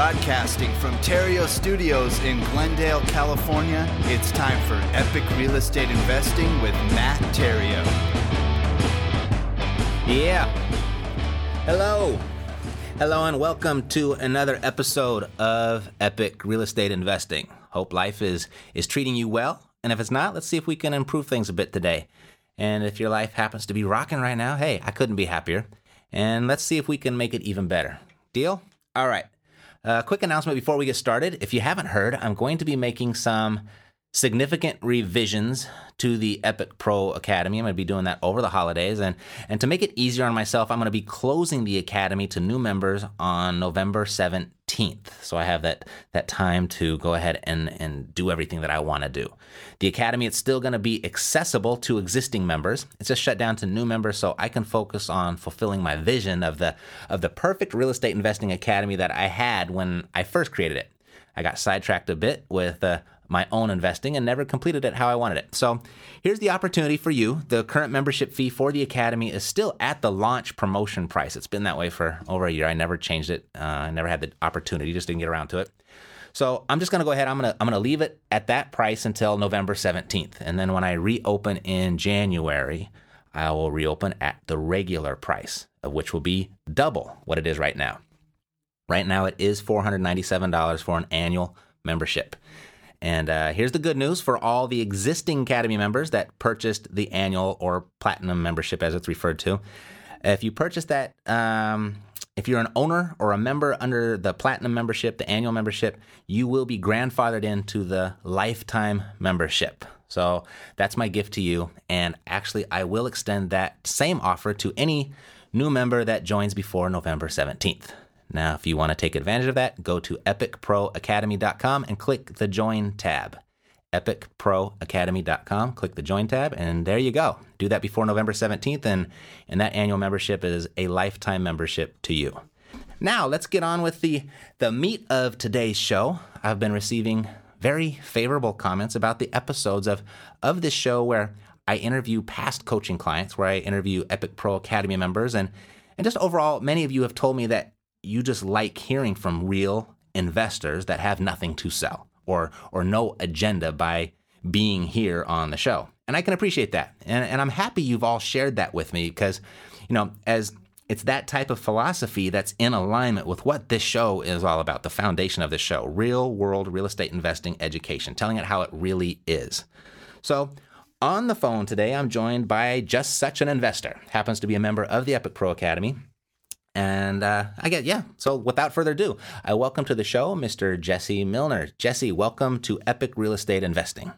Broadcasting from Theriault Studios in Glendale, California, it's time for Epic Real Estate Investing with Matt Theriault. Yeah. Hello. Hello, and welcome to another episode of Epic Real Estate Investing. Hope life is, is treating you well. And if it's not, let's see if we can improve things a bit today. And if your life happens to be rocking right now, hey, I couldn't be happier. And let's see if we can make it even better. Deal? All right. A quick announcement before we get started. If you haven't heard, I'm going to be making some significant revisions to the Epic Pro Academy. I'm going to be doing that over the holidays. And, and to make it easier on myself, I'm going to be closing the Academy to new members on November 17th. So I have that, that time to go ahead and, and do everything that I want to do. The Academy is still going to be accessible to existing members. It's just shut down to new members so I can focus on fulfilling my vision of the, of the perfect real estate investing academy that I had when I first created it. I got sidetracked a bit with uh, my own investing and never completed it how I wanted it. So here's the opportunity for you. The current membership fee for the Academy is still at the launch promotion price. It's been that way for over a year. I never changed it. Uh, I never had the opportunity, just didn't get around to it. So I'm just gonna go ahead. I'm gonna I'm gonna leave it at that price until November 17th, and then when I reopen in January, I will reopen at the regular price, of which will be double what it is right now. Right now, it is $497 for an annual membership. And uh, here's the good news for all the existing Academy members that purchased the annual or platinum membership, as it's referred to. If you purchase that, um, if you're an owner or a member under the platinum membership, the annual membership, you will be grandfathered into the lifetime membership. So that's my gift to you. And actually, I will extend that same offer to any new member that joins before November 17th. Now, if you want to take advantage of that, go to epicproacademy.com and click the Join tab. epicproacademy.com, click the Join tab, and there you go. Do that before November 17th, and, and that annual membership is a lifetime membership to you. Now, let's get on with the, the meat of today's show. I've been receiving very favorable comments about the episodes of, of this show where I interview past coaching clients, where I interview Epic Pro Academy members, and, and just overall, many of you have told me that you just like hearing from real investors that have nothing to sell or or no agenda by being here on the show. And I can appreciate that. And, and I'm happy you've all shared that with me because, you know, as it's that type of philosophy that's in alignment with what this show is all about, the foundation of this show, real world real estate investing education, telling it how it really is. So, on the phone today, I'm joined by just such an investor, happens to be a member of the Epic Pro Academy, and uh, I get, yeah. So without further ado, I welcome to the show Mr. Jessy Milner. Jessy, welcome to Epic Real Estate Investing.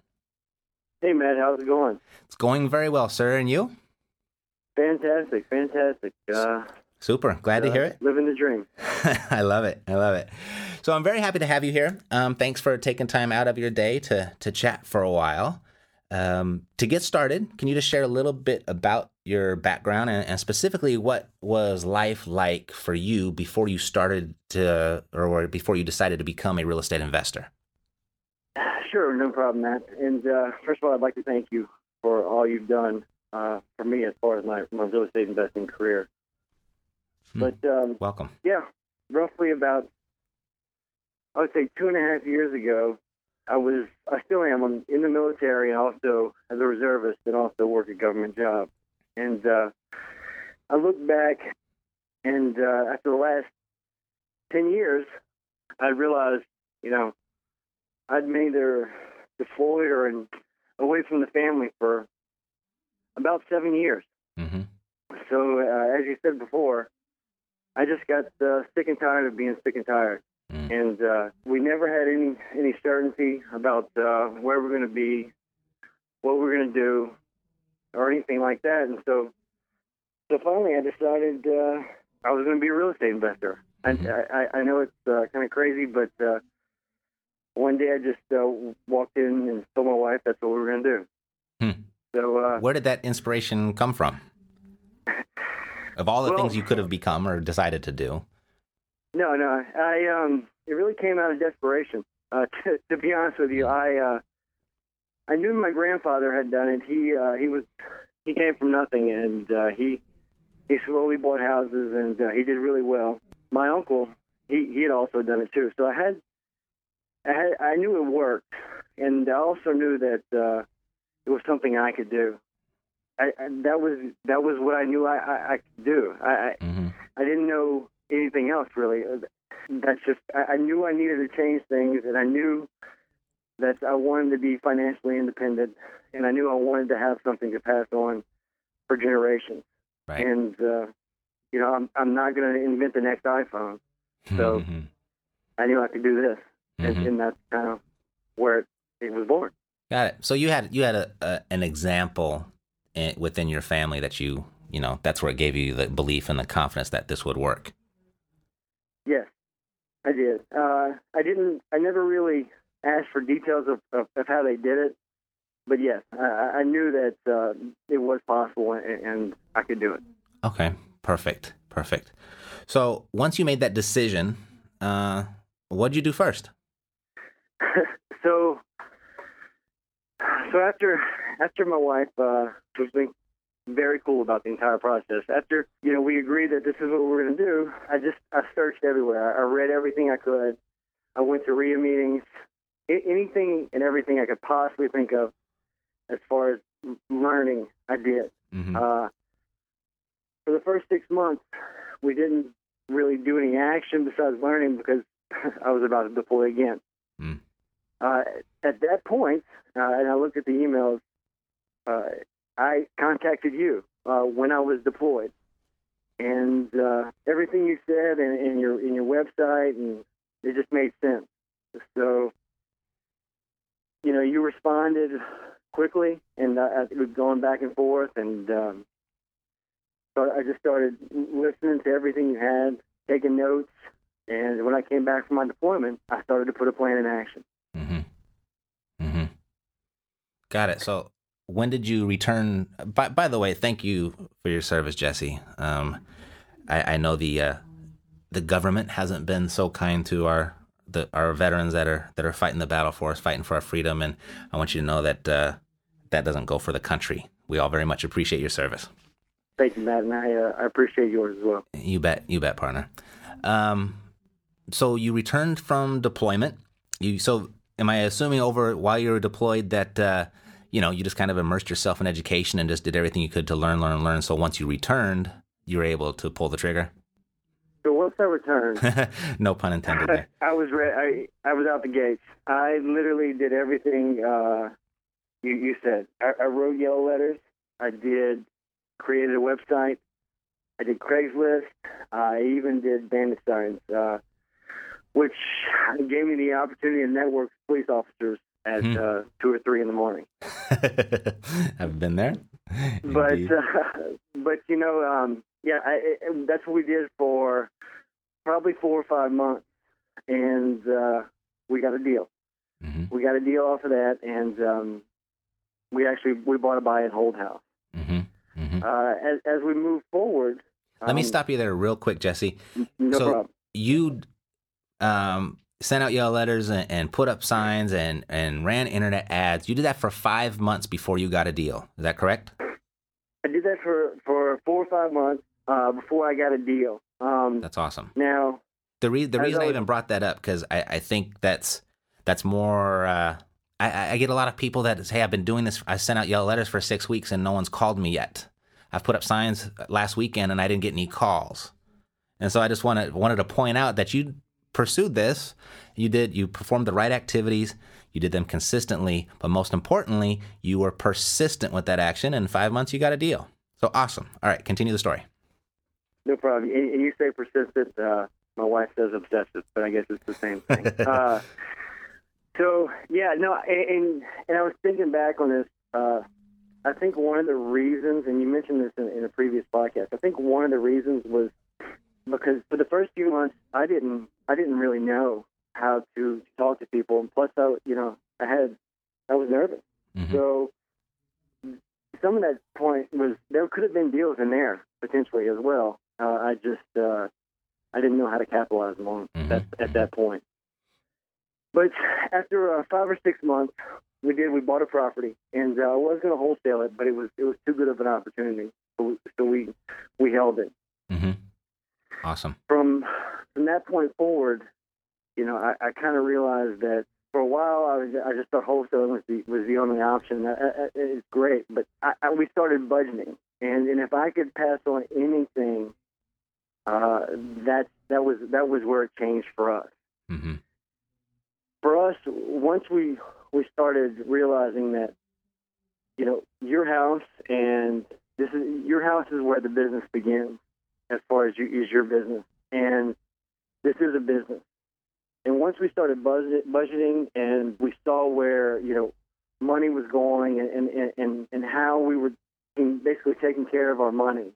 Hey, Matt, how's it going? It's going very well, sir. And you? Fantastic, fantastic. Uh, Super. Glad uh, to hear it. Living the dream. I love it. I love it. So I'm very happy to have you here. Um, thanks for taking time out of your day to to chat for a while. Um, to get started, can you just share a little bit about your background and, and, specifically what was life like for you before you started to, or before you decided to become a real estate investor? Sure, no problem, Matt. And uh, first of all, I'd like to thank you for all you've done uh, for me as far as my, my real estate investing career. Hmm. But um, welcome. Yeah, roughly about I would say two and a half years ago, I was, I still am. I'm in the military and also as a reservist and also work a government job. And uh, I look back, and uh, after the last 10 years, I realized, you know, I'd made either deployed or in, away from the family for about seven years. Mm-hmm. So, uh, as you said before, I just got uh, sick and tired of being sick and tired. Mm. And uh, we never had any any certainty about uh, where we're going to be, what we're going to do, or anything like that. And so, so finally, I decided uh, I was going to be a real estate investor. Mm-hmm. I, I, I know it's uh, kind of crazy, but uh, one day I just uh, walked in and told my wife that's what we were going to do. Hmm. So, uh, where did that inspiration come from? of all the well, things you could have become or decided to do. No, no. I um, it really came out of desperation. Uh, to, to be honest with you, I uh, I knew my grandfather had done it. He uh, he was he came from nothing, and uh, he he slowly bought houses, and uh, he did really well. My uncle, he he had also done it too. So I had I had I knew it worked, and I also knew that uh, it was something I could do. I, I, that was that was what I knew I, I, I could do. I I, Mm-hmm. I didn't know anything else really. That's just I, I knew I needed to change things, and I knew that I wanted to be financially independent, and I knew I wanted to have something to pass on for generations. Right. And uh, you know, I'm I'm not going to invent the next iPhone. so- Mhm. I knew I could do this, Mhm. and, and that's kind of where it, it was born. Got it. So you had you had a, a an example in, within your family that you you know that's where it gave you the belief and the confidence that this would work. Yes, I did. Uh, I didn't. I never really asked for details of, of, of how they did it, but yes, I, I knew that uh, it was possible and, and I could do it. Okay. Perfect. Perfect. So once you made that decision, uh, what'd you do first? so, so after after my wife uh, was being very cool about the entire process. After you know we agreed that this is what we're going to do, I just I searched everywhere. I read everything I could. I went to REIA meetings, anything and everything I could possibly think of as far as learning. I did. Mm-hmm. Uh, for the first six months, we didn't really do any action besides learning because I was about to deploy again. Mm. Uh, at that point, uh, and I looked at the emails, uh, I contacted you uh, when I was deployed, and uh, everything you said in, in your in your website, and it just made sense. So, you know, you responded quickly, and uh, we've gone back and forth, and um, so I just started listening to everything you had, taking notes, and when I came back from my deployment, I started to put a plan in action. Mm-hmm. Mm-hmm. Got it. So when did you return? By, by the way, thank you for your service, Jessy. Um, I, I know the uh, the government hasn't been so kind to our the our veterans that are that are fighting the battle for us, fighting for our freedom, and I want you to know that uh, that doesn't go for the country. We all very much appreciate your service. Thank you, Matt, and I, uh, I appreciate yours as well. You bet, you bet, partner. Um, so you returned from deployment. You so am I assuming over while you were deployed that uh, you know you just kind of immersed yourself in education and just did everything you could to learn, learn, learn. So once you returned, you were able to pull the trigger. So once I returned, no pun intended there. I was re- I I was out the gates. I literally did everything uh, you you said. I, I wrote yellow letters. I did created a website. I did Craigslist. I even did bandit signs, uh, which gave me the opportunity to network police officers at Hmm. uh, two or three in the morning. I've been there. But uh, but you know, um, yeah, I, I, that's what we did for probably four or five months, and uh, we got a deal. Mhm, We got a deal off of that, and um, we actually we bought a buy and hold house. mhm, mhm. Uh, as as we move forward, Let me um, stop you there real quick, Jessy. No so problem. you um, sent out yellow letters and, and put up signs and, and ran internet ads. You did that for five months before you got a deal. Is that correct? I did that for for four or five months uh, before I got a deal. Um, That's awesome. now, The, re- the reason I I- even brought that up because I, I think that's that's more. Uh, I- I, get a lot of people that say, "Hey, I've been doing this. I sent out yellow letters for six weeks and no one's called me yet. I've put up signs last weekend and I didn't get any calls." And so I just wanted wanted to point out that you pursued this. You did. You performed the right activities. You did them consistently, but most importantly, you were persistent with that action. And in five months, you got a deal. So awesome. All right, continue the story. No problem. And, and you say persistent. Uh, my wife says obsessive, but I guess it's the same thing. uh, so yeah, no, and, and and I was thinking back on this. Uh, I think one of the reasons, and you mentioned this in, in a previous podcast. I think one of the reasons was because for the first few months, I didn't, I didn't really know how to talk to people, and plus, I, you know, I had, I was nervous. Mhm. So some of that point was there could have been deals in there potentially as well. Uh, I just uh, I didn't know how to capitalize them on Mhm. that, at that point. But after uh, five or six months, we did. We bought a property, and uh, I was going to wholesale it, but it was it was too good of an opportunity, so we so we, we held it. Mhm. Awesome. From from that point forward, you know, I, I kind of realized that for a while I was I just thought wholesaling was the was the only option. I, I, it's great, but I, I, we started budgeting, and and if I could pass on anything, uh, that that was that was where it changed for us. Mm-hmm. For us, once we we started realizing that, you know, your house and this is your house is where the business begins, as far as you is your business, and this is a business. And once we started budget, budgeting and we saw where you know money was going and and and, and how we were basically taking care of our money,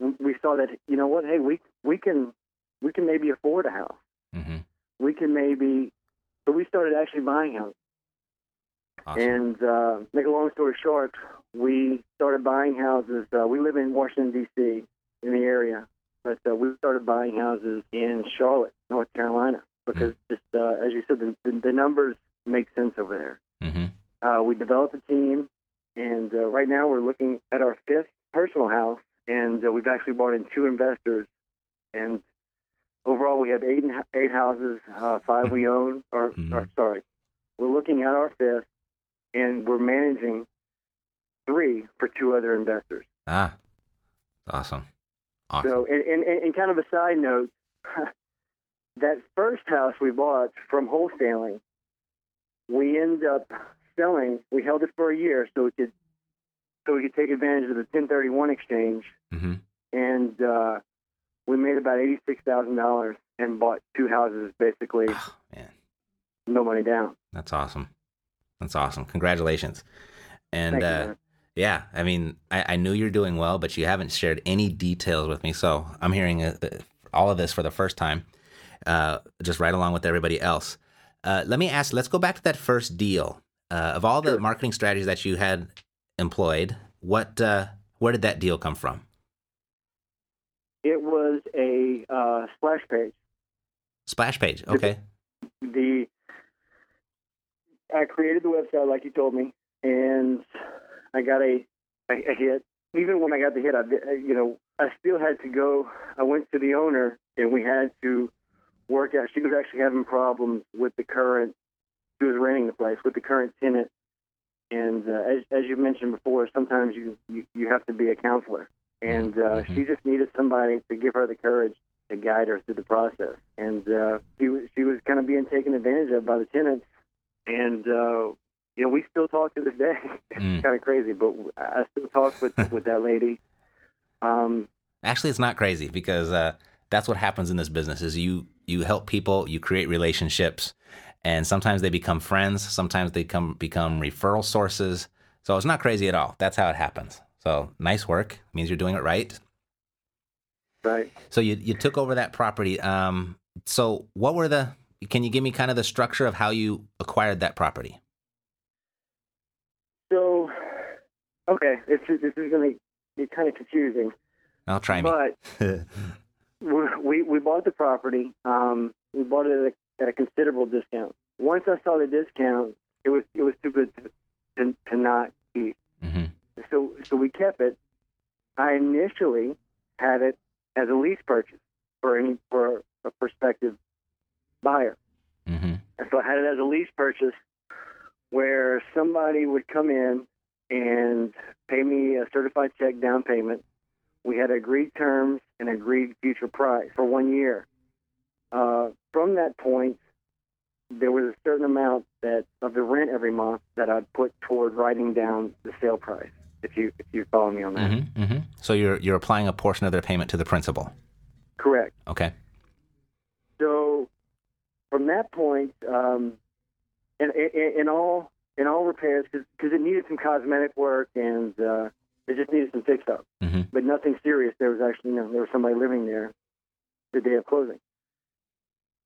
we saw that you know what, hey, we we can we can maybe afford a house. Mm-hmm. We can maybe, so we started actually buying houses. Awesome. And uh, make a long story short, we started buying houses. Uh, we live in Washington D.C. in the area, but uh, we started buying houses in Charlotte, North Carolina, because Mm. just uh, as you said, the, the, the numbers make sense over there. Mm-hmm. Uh, we developed a team, and uh, right now we're looking at our fifth personal house, and uh, we've actually brought in two investors, and overall we have eight eight houses, uh, five we own, or, Mhm. or sorry, we're looking at our fifth, and we're managing three for two other investors. Ah, awesome. Awesome. So, and, and, and kind of a side note, that first house we bought from wholesaling, we end up selling. We held it for a year so we could so we could take advantage of the 1031 exchange, mm-hmm. and uh, we made about eighty six thousand dollars and bought two houses, basically Oh, man, no money down. that's awesome. That's awesome. Congratulations. And you, uh, yeah, I mean, I, I knew you're doing well, but you haven't shared any details with me. So I'm hearing uh, uh, all of this for the first time, uh, just right along with everybody else. Uh, let me ask. Let's go back to that first deal. Uh, of all the marketing strategies that you had employed, what uh, where did that deal come from? It was a uh, splash page. Splash page. Okay. the I created the website like you told me, and I got a, a, a hit. Even when I got the hit, I you know I still had to go. I went to the owner, and we had to work out. She was actually having problems with the current. She was renting the place with the current tenant, and uh, as as you mentioned before, sometimes you you, you have to be a counselor, and uh, Mhm. she just needed somebody to give her the courage to guide her through the process. And uh, she was she was kind of being taken advantage of by the tenants, and uh, you know we still talk to this day. Mm. it's kind of crazy, but I still talk with with that lady. Um, Actually, it's not crazy because uh, that's what happens in this business. Is you you help people, you create relationships, and sometimes they become friends. Sometimes they come become referral sources. So it's not crazy at all. That's how it happens. So nice work. Means you're doing it right. right. So you you took over that property. Um. So what were the? Can you give me kind of the structure of how you acquired that property? So, okay, this is this is going to be kind of confusing, I'll try me. but we we, we bought the property. Um, we bought it at a, considerable discount. Once I saw the discount, it was it was too good to to, to not keep. hmm So so we kept it. I initially had it as a lease purchase for any for a prospective buyer. hmm And so I had it as a lease purchase where somebody would come in and pay me a certified check down payment. We had agreed terms and agreed future price for one year. Uh, from that point, there was a certain amount that of the rent every month that I'd put toward writing down the sale price. If you if you follow me on that, hmm hmm So you're you're applying a portion of their payment to the principal. correct. Okay. So from that point, um, in, in, in all in all repairs, because it needed some cosmetic work and uh, it just needed some fix up, hmm but nothing serious. There was actually, you know, there was somebody living there the day of closing.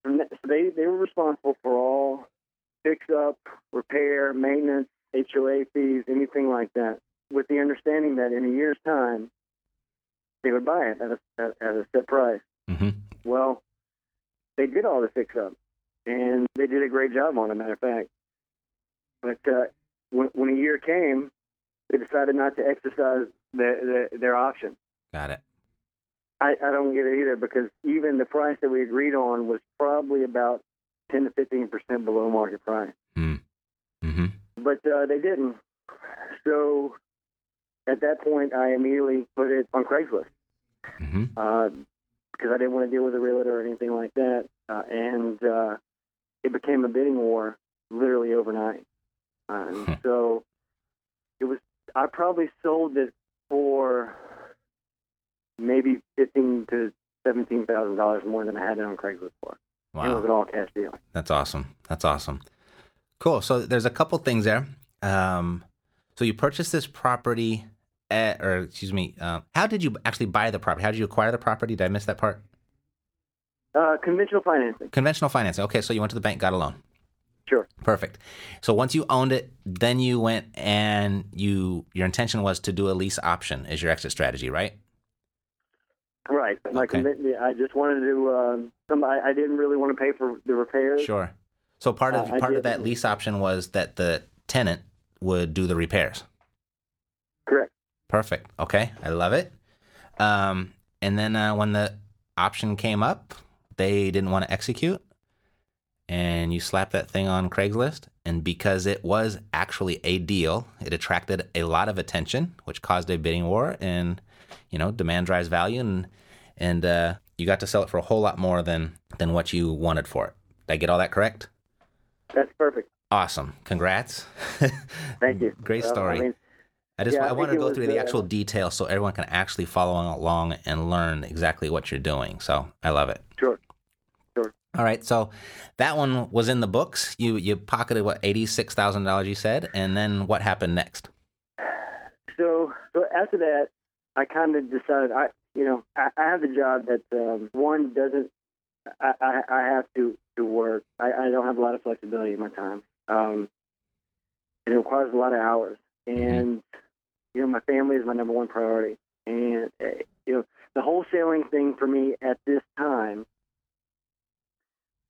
So they they were responsible for all fix up, repair, maintenance, HOA fees, anything like that, with the understanding that in a year's time they would buy it at a at, at a set price. hmm Well, they did all the fix up, and they did a great job on it. Matter of fact, but uh, when, when a year came, they decided not to exercise the, the, their option. Got it. I, I don't get it either because even the price that we agreed on was probably about 10 to 15 percent below market price. Mm. Mm-hmm. But uh, they didn't. So at that point, I immediately put it on Craigslist Mm-hmm. uh, because I didn't want to deal with a realtor or anything like that. Uh, and uh, it became a bidding war literally overnight. Um, Hmm. so it was. I probably sold it for maybe fifteen to seventeen thousand dollars more than I had it on Craigslist for. And it was an all cash deal. That's awesome. That's awesome. Cool. So there's a couple things there. Um, so you purchased this property at, or excuse me, um, how did you actually buy the property? How did you acquire the property? Did I miss that part? Uh, conventional financing. Conventional financing. Okay, so you went to the bank, got a loan. Sure. Perfect. So once you owned it, then you went and you your intention was to do a lease option as your exit strategy, right? Right. My Okay. commitment. I just wanted to do. Um, some. I, I didn't really want to pay for the repairs. Sure. So part of Uh, part of that lease option was that the tenant would do the repairs. Correct. Perfect. Okay, I love it. Um, and then uh, when the option came up, they didn't want to execute, and you slapped that thing on Craigslist. And because it was actually a deal, it attracted a lot of attention, which caused a bidding war. And you know, demand drives value, and and uh, you got to sell it for a whole lot more than than what you wanted for it. Did I get all that correct? That's perfect. Awesome. Congrats. Thank you. Great story. I mean, I just Yeah, I I wanted to go through the uh, actual details so everyone can actually follow along and learn exactly what you're doing. So I love it. Sure. Sure. All right, so that one was in the books. You you pocketed what eighty six thousand dollars you said, and then what happened next? So, so after that, I kind of decided I, you know, I, I have a job that um, one doesn't. I, I, I have to to work. I, I don't have a lot of flexibility in my time. Um, it requires a lot of hours, and you know, my family is my number one priority. And uh, you know, the wholesaling thing for me at this time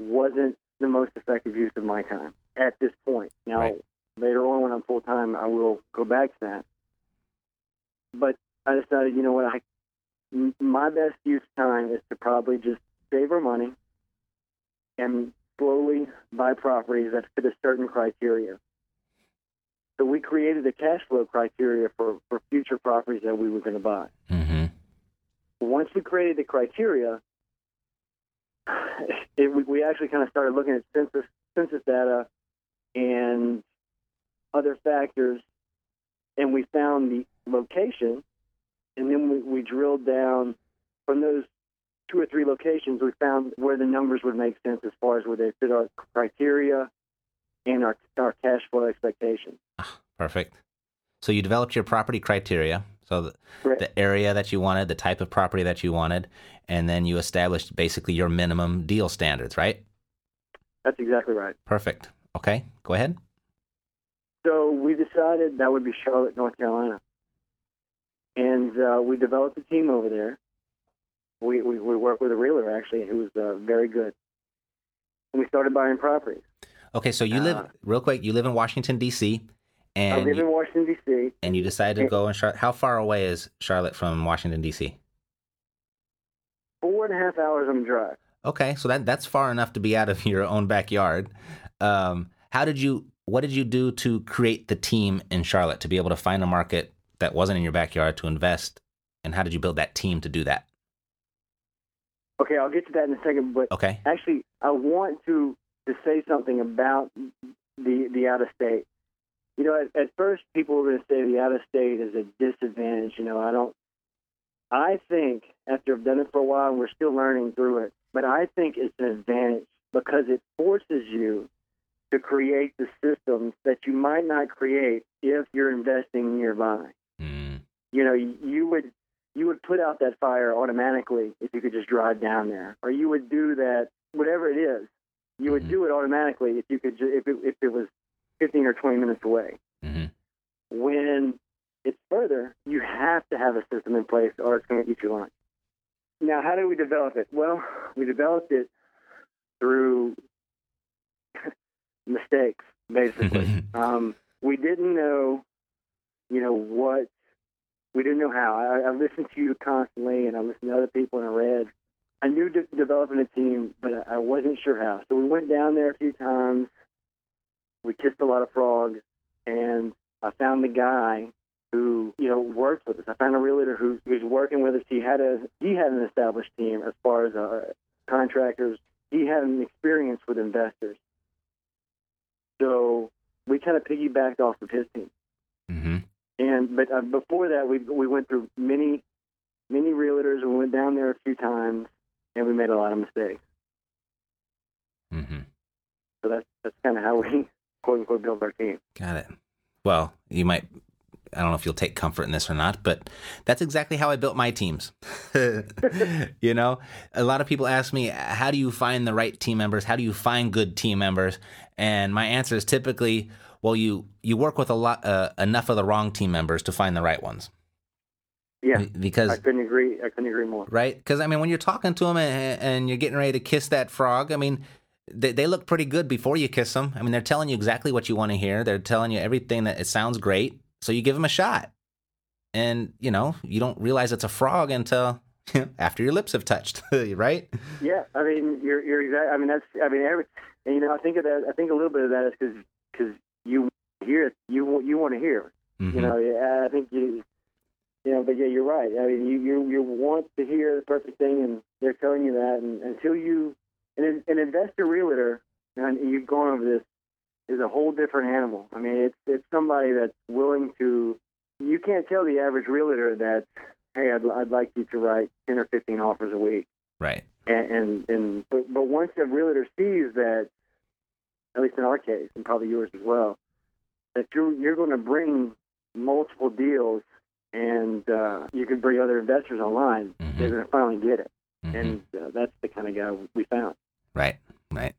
wasn't the most effective use of my time at this point. Now, Right. later on when I'm full time, I will go back to that. But I decided, you know what, I my best use time is to probably just save our money and slowly buy properties that fit a certain criteria. So we created a cash flow criteria for, for future properties that we were going to buy. Mm-hmm. Once we created the criteria, it, we- we actually kind of started looking at census census data and other factors, and we found the location, and then we, we drilled down from those two or three locations. We found where the numbers would make sense as far as where they fit our criteria and our our cash flow expectations. Ah, perfect. So you developed your property criteria. So the, Correct. the area that you wanted, the type of property that you wanted, and then you established basically your minimum deal standards, right? That's exactly right. Perfect. Okay, go ahead. So we decided that would be Charlotte, North Carolina, and uh, we developed a team over there. We we, we worked with a realtor actually who was uh, very good, and we started buying properties. Okay, so you Uh, live real quick. You live in Washington D.C. I and live you, in Washington D.C. and you decided to go in Charlotte. How far away is Charlotte from Washington D.C.? Four and a half hours on the drive. Okay, so that that's far enough to be out of your own backyard. Um, how did you? What did you do to create the team in Charlotte to be able to find a market that wasn't in your backyard to invest? And how did you build that team to do that? Okay, I'll get to that in a second, but Okay. actually, I want to to say something about the the out of state. You know, at, at first, people were going to say the out of state is a disadvantage. You know, I don't. I think after I've done it for a while, and we're still learning through it, but I think it's an advantage because it forces you to create the systems that you might not create if you're investing nearby you know, you would you would put out that fire automatically if you could just drive down there, or you would do that whatever it is. You would Mhm. do it automatically if you could ju- if it, if it was 15 or 20 minutes away. hmm When it's further, you have to have a system in place, or it's going to eat you lunch. Now, how do we develop it? Well, we developed it through mistakes, basically. um, we didn't know, you know, what we didn't know how. I, I listened to you constantly, and I listened to other people, and I read. I knew de- developing a team, but I wasn't sure how. So we went down there a few times. We kissed a lot of frogs, and I found the guy who you know worked with us. I found a realtor who, who was working with us. He had a he had an established team as far as uh, contractors. He had an experience with investors. So we kind of piggybacked off of his team. And but uh, before that, we we went through many many realtors. We went down there a few times, and we made a lot of mistakes. Mm-hmm. So that's that's kind of how we quote unquote built our team. Got it. Well, you might I don't know if you'll take comfort in this or not, but that's exactly how I built my teams. you know, a lot of people ask me, how do you find the right team members? How do you find good team members? And my answer is typically, well, you you work with a lot uh, enough of the wrong team members to find the right ones. Yeah, because I couldn't agree. I couldn't agree more. Right? Because I mean, when you're talking to them and, and, you're getting ready to kiss that frog, I mean, they, they look pretty good before you kiss them. I mean, they're telling you exactly what you want to hear. They're telling you everything that it sounds great. So you give them a shot, and you know you don't realize it's a frog until after your lips have touched, right? Yeah, I mean, you're you're exactly. I mean, that's. I mean, every. And, you know, I think of that. I think a little bit of that is because because you hear it you you want to hear. Mm-hmm. You know, I think you. You know, but yeah, you're right. I mean, you you you want to hear the perfect thing, and they're telling you that, and until you, an, an investor realtor, and you've gone over this, is a whole different animal. I mean, it's it's somebody that's willing to. You can't tell the average realtor that, hey, I'd, I'd like you to write ten or fifteen offers a week. Right. And and, and but, but once a realtor sees that, at least in our case, and probably yours as well, that you're you're going to bring multiple deals, and uh, you can bring other investors online. Mm-hmm. They're going to finally get it, mm-hmm. and uh, that's the kind of guy we found. Right. Right.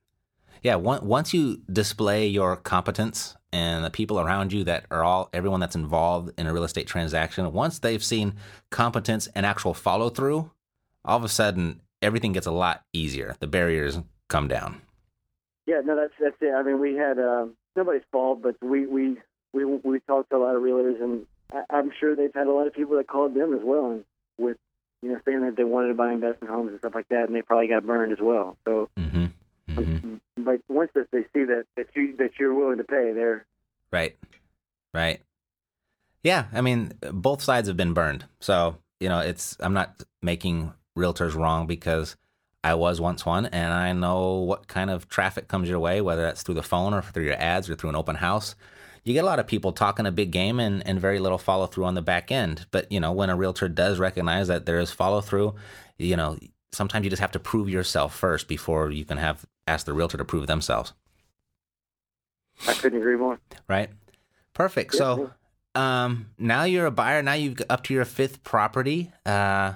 Yeah, once you display your competence and the people around you that are all everyone that's involved in a real estate transaction, once they've seen competence and actual follow through, all of a sudden everything gets a lot easier. The barriers come down. Yeah, no, that's that's it. I mean, we had uh, nobody's fault, but we we we we talked to a lot of realtors, and I, am sure they've had a lot of people that called them as well, and with you know saying that they wanted to buy investment homes and stuff like that, and they probably got burned as well. So. Mm-hmm. Mm-hmm but once they see that that you that you're willing to pay, they're right, right. Yeah, I mean, both sides have been burned. So you know, it's I'm not making realtors wrong because I was once one, and I know what kind of traffic comes your way, whether that's through the phone or through your ads or through an open house. You get a lot of people talking a big game and, and very little follow through on the back end. But you know, when a realtor does recognize that there is follow through, you know, sometimes you just have to prove yourself first before you can have ask the realtor to prove themselves. I couldn't agree more. Right. Perfect. Yeah. So um, now you're a buyer. Now you've got up to your fifth property. Uh,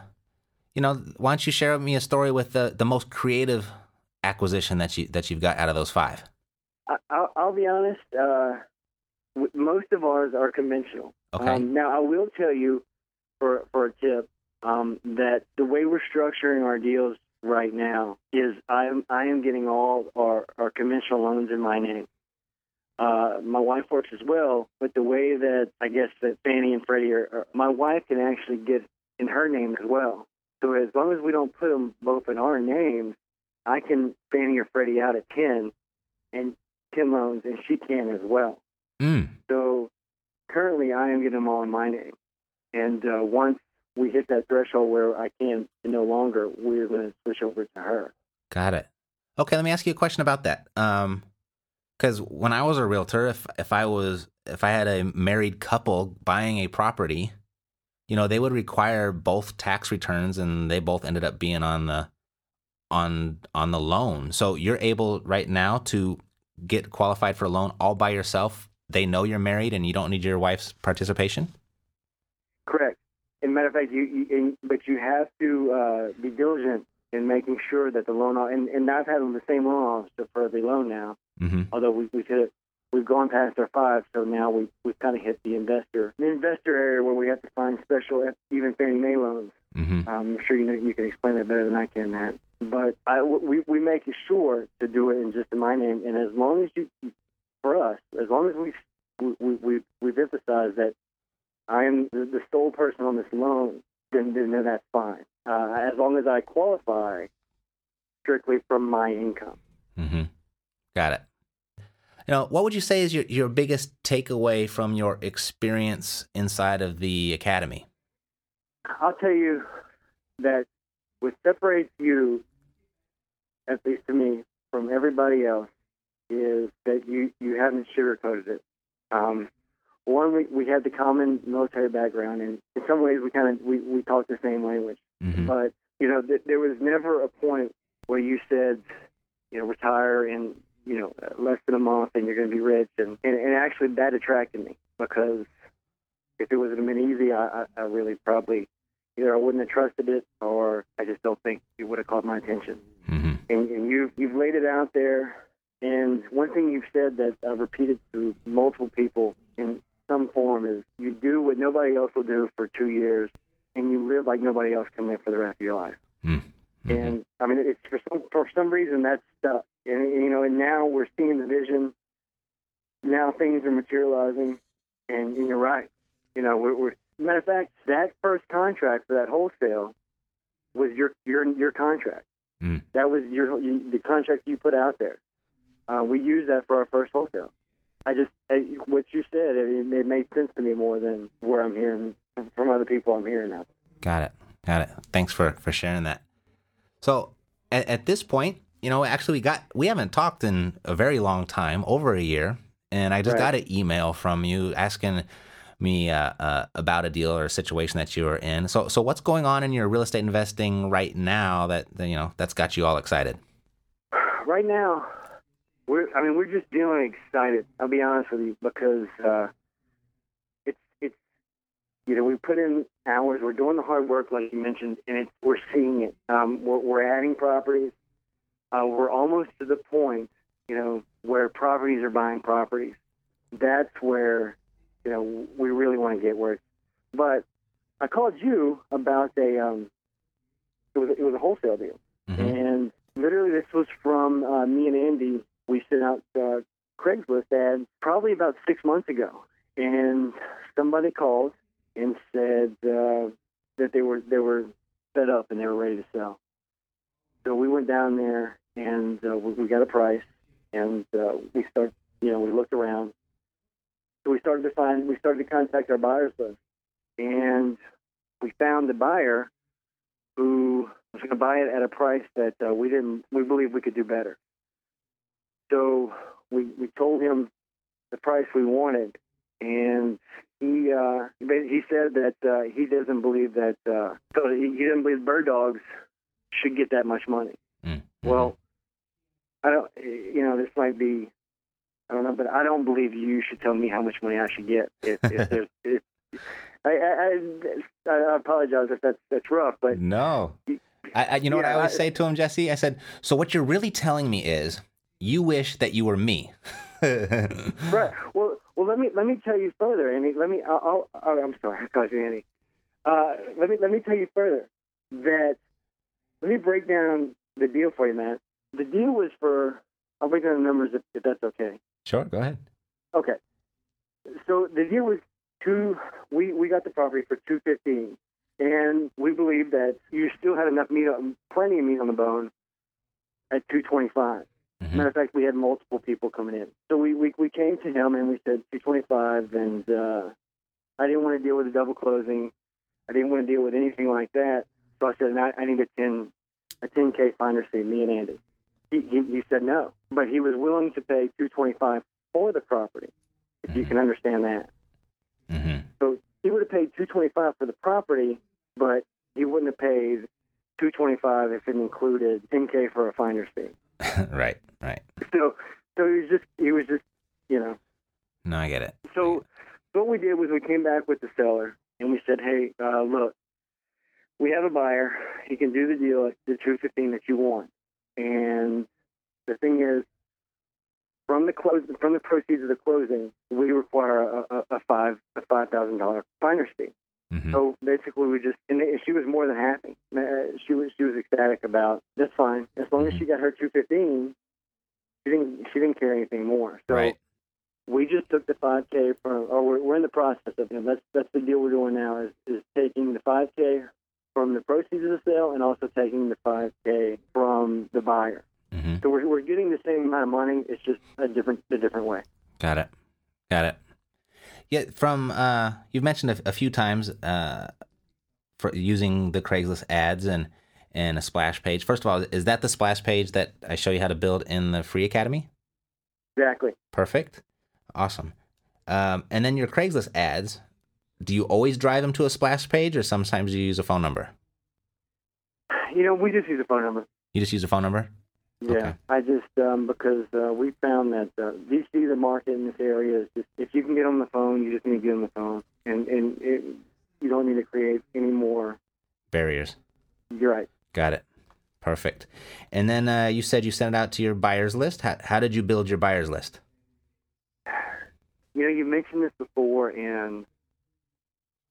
you know, why don't you share with me a story with the, the most creative acquisition that you that you've got out of those five? I, will I'll be honest. Uh, most of ours are conventional. Okay. Um, now I will tell you, for for a tip, um, that the way we're structuring our deals right now is I am I am getting all our, our conventional loans in my name. Uh, my wife works as well, but the way that I guess that Fannie and Freddie are, are, my wife can actually get in her name as well. As long as we don't put them both in our names, I can Fannie or Freddie out at ten, and ten loans, and she can as well. Mm. So currently, I am getting them all in my name, and uh, once we hit that threshold where I can no longer, we're going to switch over to her. Got it. Okay, let me ask you a question about that. Um, because when I was a realtor, if if I was if I had a married couple buying a property, you know, they would require both tax returns, and they both ended up being on the on on the loan. So you're able right now to get qualified for a loan all by yourself. They know you're married, and you don't need your wife's participation. Correct. In matter of fact, you, you in, but you have to uh, be diligent in making sure that the loan and, and I've had them the same loan officer for the loan now. Mm-hmm. Although we, hit it, we've gone past our five, so now we we've kind of hit the investor the investor area where we have to find special even Fannie Mae loans. Mm-hmm. Um, I'm sure you know you can explain that better than I can, Matt. But I, we we make sure to do it in just in my name, and as long as you, for us, as long as we we we we've emphasized that I am the, the sole person on this loan, then, then, then that's fine. Uh, as long as I qualify strictly from my income. Mm-hmm. Got it. You know, what would you say is your, your biggest takeaway from your experience inside of the academy? I'll tell you that what separates you, at least to me, from everybody else is that you, you haven't sugarcoated it. Um, one, we, we had the common military background, and in some ways we kind of we, we talk the same language. Mm-hmm. But you know, th- there was never a point where you said, you know, retire in you know less than a month and you're going to be rich, and, and and actually that attracted me because if it have been easy, I, I, really probably either I wouldn't have trusted it or I just don't think it would have caught my attention. Mm-hmm. And, and you've you've laid it out there. And one thing you've said that I've repeated to multiple people in some form is you do what nobody else will do for two years, and you live like nobody else can live for the rest of your life. Mm-hmm. And I mean, it's for some for some reason that's stuck. And you know, and now we're seeing the vision. Now things are materializing, and, and you're right. You know, we're, we're matter of fact, that first contract for that wholesale was your your your contract. Mm. That was your you, the contract you put out there. Uh, we used that for our first wholesale. I just I, what you said it, it made sense to me more than where I'm hearing from other people. I'm hearing now. Got it. Got it. Thanks for for sharing that. So at, at this point, you know, actually, we got we haven't talked in a very long time, over a year, and I just Right. got an email from you asking me uh, uh, about a deal or a situation that you were in. So so what's going on in your real estate investing right now that that, you know that's got you all excited? right now, we're I mean we're just feeling excited. I'll be honest with you because uh, it's it's you know we put in hours. We're doing the hard work like you mentioned, and it's we're seeing it. Um, we're, we're adding properties. Uh, we're almost to the point you know where properties are buying properties. That's where you know we really want to get where. But I called you about a um, it was it was a wholesale deal. Mhm. And literally, this was from uh, me and Andy. We sent out uh, Craigslist ads probably about six months ago, and somebody called and said uh, that they were they were set up and they were ready to sell. So we went down there and uh, we, we got a price, and uh, we start you know we looked around. So we started to find we started to contact our buyers list, and we found the buyer who was going to buy it at a price that uh, we didn't we believe we could do better. So we we told him the price we wanted, and he uh, he said that uh, he doesn't believe that uh, so he, he doesn't believe bird dogs should get that much money. Mm. Well, I don't you know this might be I don't know, but I don't believe you should tell me how much money I should get. If, if there's if, I, I, I, apologize if that's that's rough, but no. I, I, you know what I always I- say to him, Jessy? I said, so what you're really telling me is you wish that you were me. Right. Well, well, let me let me tell you further, Andy. Let me. I'll, I'll, oh, I'm sorry, I called you Andy. Uh, let me let me tell you further that. Let me break down the deal for you, Matt. The deal was for. I'll break down the numbers if, if that's okay. Sure, go ahead. Okay. So the deal was two. We we got the property for two fifteen, and we believe that you still had enough meat, on, plenty of meat on the bone, at two twenty five. Mhm. Matter of fact, we had multiple people coming in. So we, we, we came to him and we said 225, and uh, I didn't want to deal with a double closing. I didn't want to deal with anything like that. So I said, I, I need a 10 a 10k finder fee, me and Andy. He, he he said no, but he was willing to pay 225 for the property. If you can understand that. hmm So he would have paid 225 for the property, but he wouldn't have paid 225 if it included 10k for a finder's fee. right, right. So so he was just he was just you know No, I get it. So, so what we did was we came back with the seller and we said, "Hey, uh, look, we have a buyer. He can do the deal at the two fifteen that you want." And the thing is, from the close, from the proceeds of the closing, we require a, a, five a five thousand dollar finder's fee. Mhm. So basically, we just and she was more than happy. Uh, She was she was ecstatic about that's fine as long as she got her two fifteen. She didn't she didn't care anything more. So Right. we just took the 5K from, or we're, we're in the process of it. That's that's the deal we're doing now is, is taking the 5K from the proceeds of the sale and also taking the 5K from the buyer. Mm-hmm. So we're, we're getting the same amount of money. It's just a different a different way. Got it. Got it. Yeah, from uh, you've mentioned a, a few times uh, for using the Craigslist ads and and a splash page. First of all, is that the splash page that I show you how to build in the free academy? Exactly. Perfect. Awesome. Um, and then your Craigslist ads, do you always drive them to a splash page, or sometimes you use a phone number? You know, we just use a phone number. You just use a phone number. Yeah, Okay. I just um, because uh, we found that uh, DC, the market in this area is just if you can get on the phone, you just need to get on the phone, and and it, you don't need to create any more. Barriers. You're right. Got it. Perfect. And then uh, you said you sent it out to your buyers list. How, how did you build your buyers list? You know, you mentioned this before in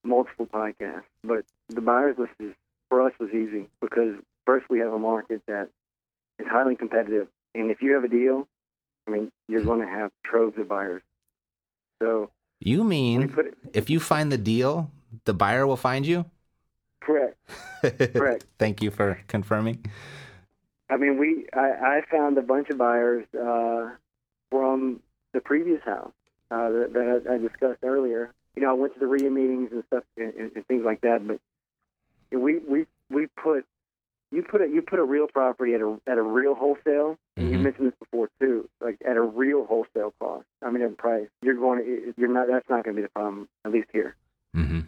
multiple podcasts, but the buyers list is for us was easy because first we have a market that is highly competitive, and if you have a deal, I mean, you're going to have troves of buyers. So You mean it if you find the deal, the buyer will find you? correct. Correct. Thank you for confirming. I mean, we I, I found a bunch of buyers uh, from the previous house uh, that, that I, I discussed earlier. You know, I went to the REIA meetings and stuff and, and, and things like that. But we we we put you put a you put a real property at a at a real wholesale. And you mentioned this before too, like at a real wholesale cost. I mean, at price. You're going to you're not. That's not going to be the problem. At least here. hmm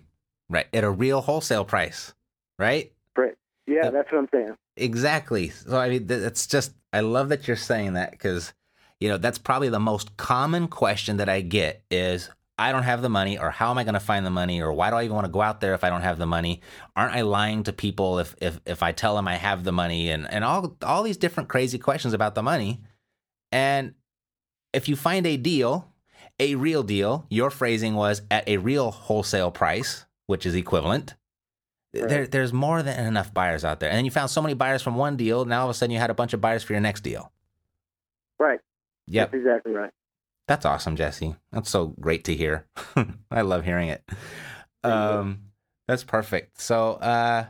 Right. At a real wholesale price, right? Right. Yeah, Yep. that's what I'm saying. Exactly. So I mean, that's just I love that you're saying that because you know that's probably the most common question that I get is I don't have the money, or how am I going to find the money, or why do I even want to go out there if I don't have the money? Aren't I lying to people if if if I tell them I have the money, and and all all these different crazy questions about the money, and if you find a deal, a real deal, your phrasing was at a real wholesale price, which is equivalent. Right. There, there's more than enough buyers out there. And then you found so many buyers from one deal. Now all of a sudden you had a bunch of buyers for your next deal. Right. Yep. That's exactly right. That's awesome, Jessy. That's so great to hear. I love hearing it. Um, that's perfect. So, uh,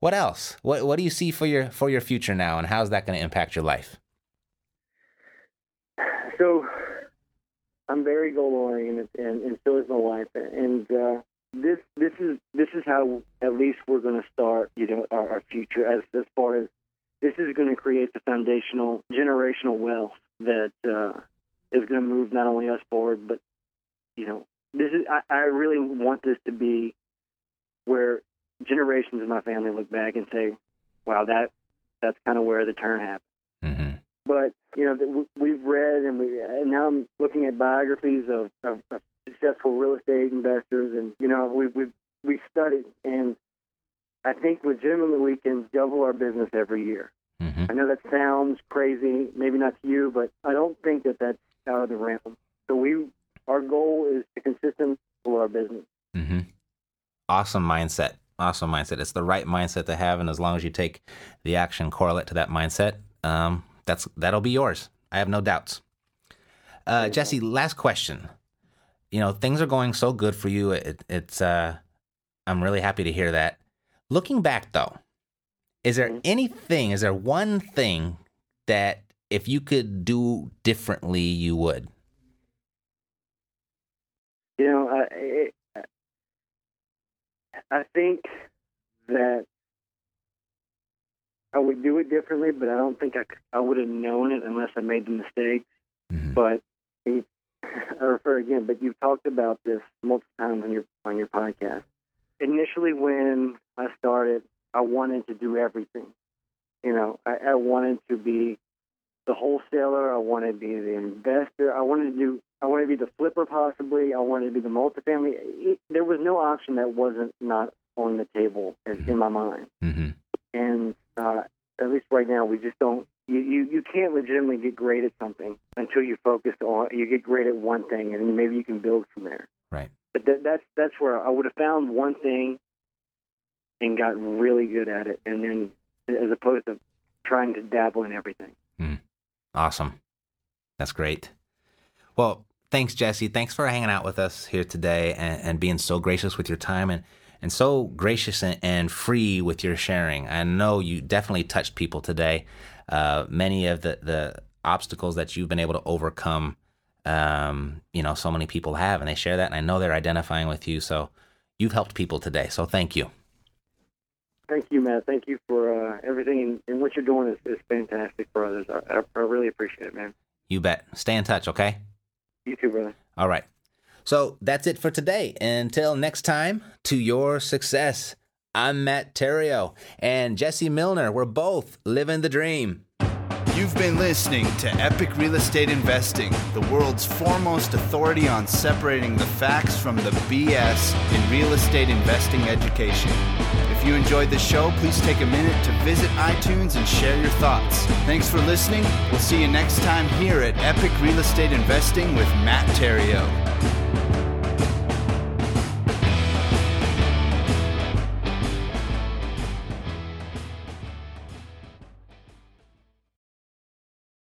what else? What What do you see for your for your future now, and how's that going to impact your life? So I'm very goal oriented, and, and so is my wife. And uh, this this is this is how at least we're going to start. You know, our, our future as as far as this is going to create the foundational generational wealth that uh, is going to move not only us forward, but you know, this is I, I really want this to be where generations of my family look back and say, "Wow, that that's kind of where the turn happened." hmm but you know we- we've read and we and now I'm looking at biographies of, of, of successful real estate investors and you know we we we studied and I think legitimately we can double our business every year. hmm I know that sounds crazy, maybe not to you, but I don't think that that's out of the realm. So we our goal is to consistently grow our business. Mm-hmm. Awesome mindset. Awesome mindset. It's the right mindset to have, and as long as you take the action correlate to that mindset, um, that's that'll be yours. I have no doubts. Uh, Jessy, last question. You know, things are going so good for you. It, it's uh, I'm really happy to hear that. Looking back, though, is there Mhm. anything? Is there one thing that if you could do differently, you would? You know, I, it, I think that I would do it differently, but I don't think I, I would have known it unless I made the mistakes. Mhm. But it, I refer again, but you've talked about this multiple times on your on your podcast. Initially, when I started, I wanted to do everything. You know, I, I wanted to be the wholesaler. I wanted to be the investor. I wanted to do. I wanted to be the flipper, possibly. I wanted to be the multifamily. It, there was no option that wasn't not on the table in, in my mind. Mhm. And uh, at least right now, we just don't. You, you you can't legitimately get great at something until you focus on. You get great at one thing, and maybe you can build from there. Right. But that, that's that's where I would have found one thing and got really good at it, and then as opposed to trying to dabble in everything. Awesome. That's great. Well, Thanks, Jessy. Thanks for hanging out with us here today and, and being so gracious with your time and, and so gracious and, and, free with your sharing. I know you definitely touched people today. Uh, many of the, the obstacles that you've been able to overcome, um, you know, so many people have, and they share that. And I know they're identifying with you. So you've helped people today. So thank you. Thank you, Matt. Thank you for uh, everything and, what you're doing is, is fantastic for others. I, I really appreciate it, man. You bet. Stay in touch, okay? You too, brother. All right. So that's it for today. Until next time, to your success. I'm Matt Theriault and Jessy Milner. We're both living the dream. You've been listening to Epic Real Estate Investing, the world's foremost authority on separating the facts from the BS in real estate investing education. If you enjoyed the show, please take a minute to visit iTunes and share your thoughts. Thanks for listening. We'll see you next time here at Epic Real Estate Investing with Matt Theriault.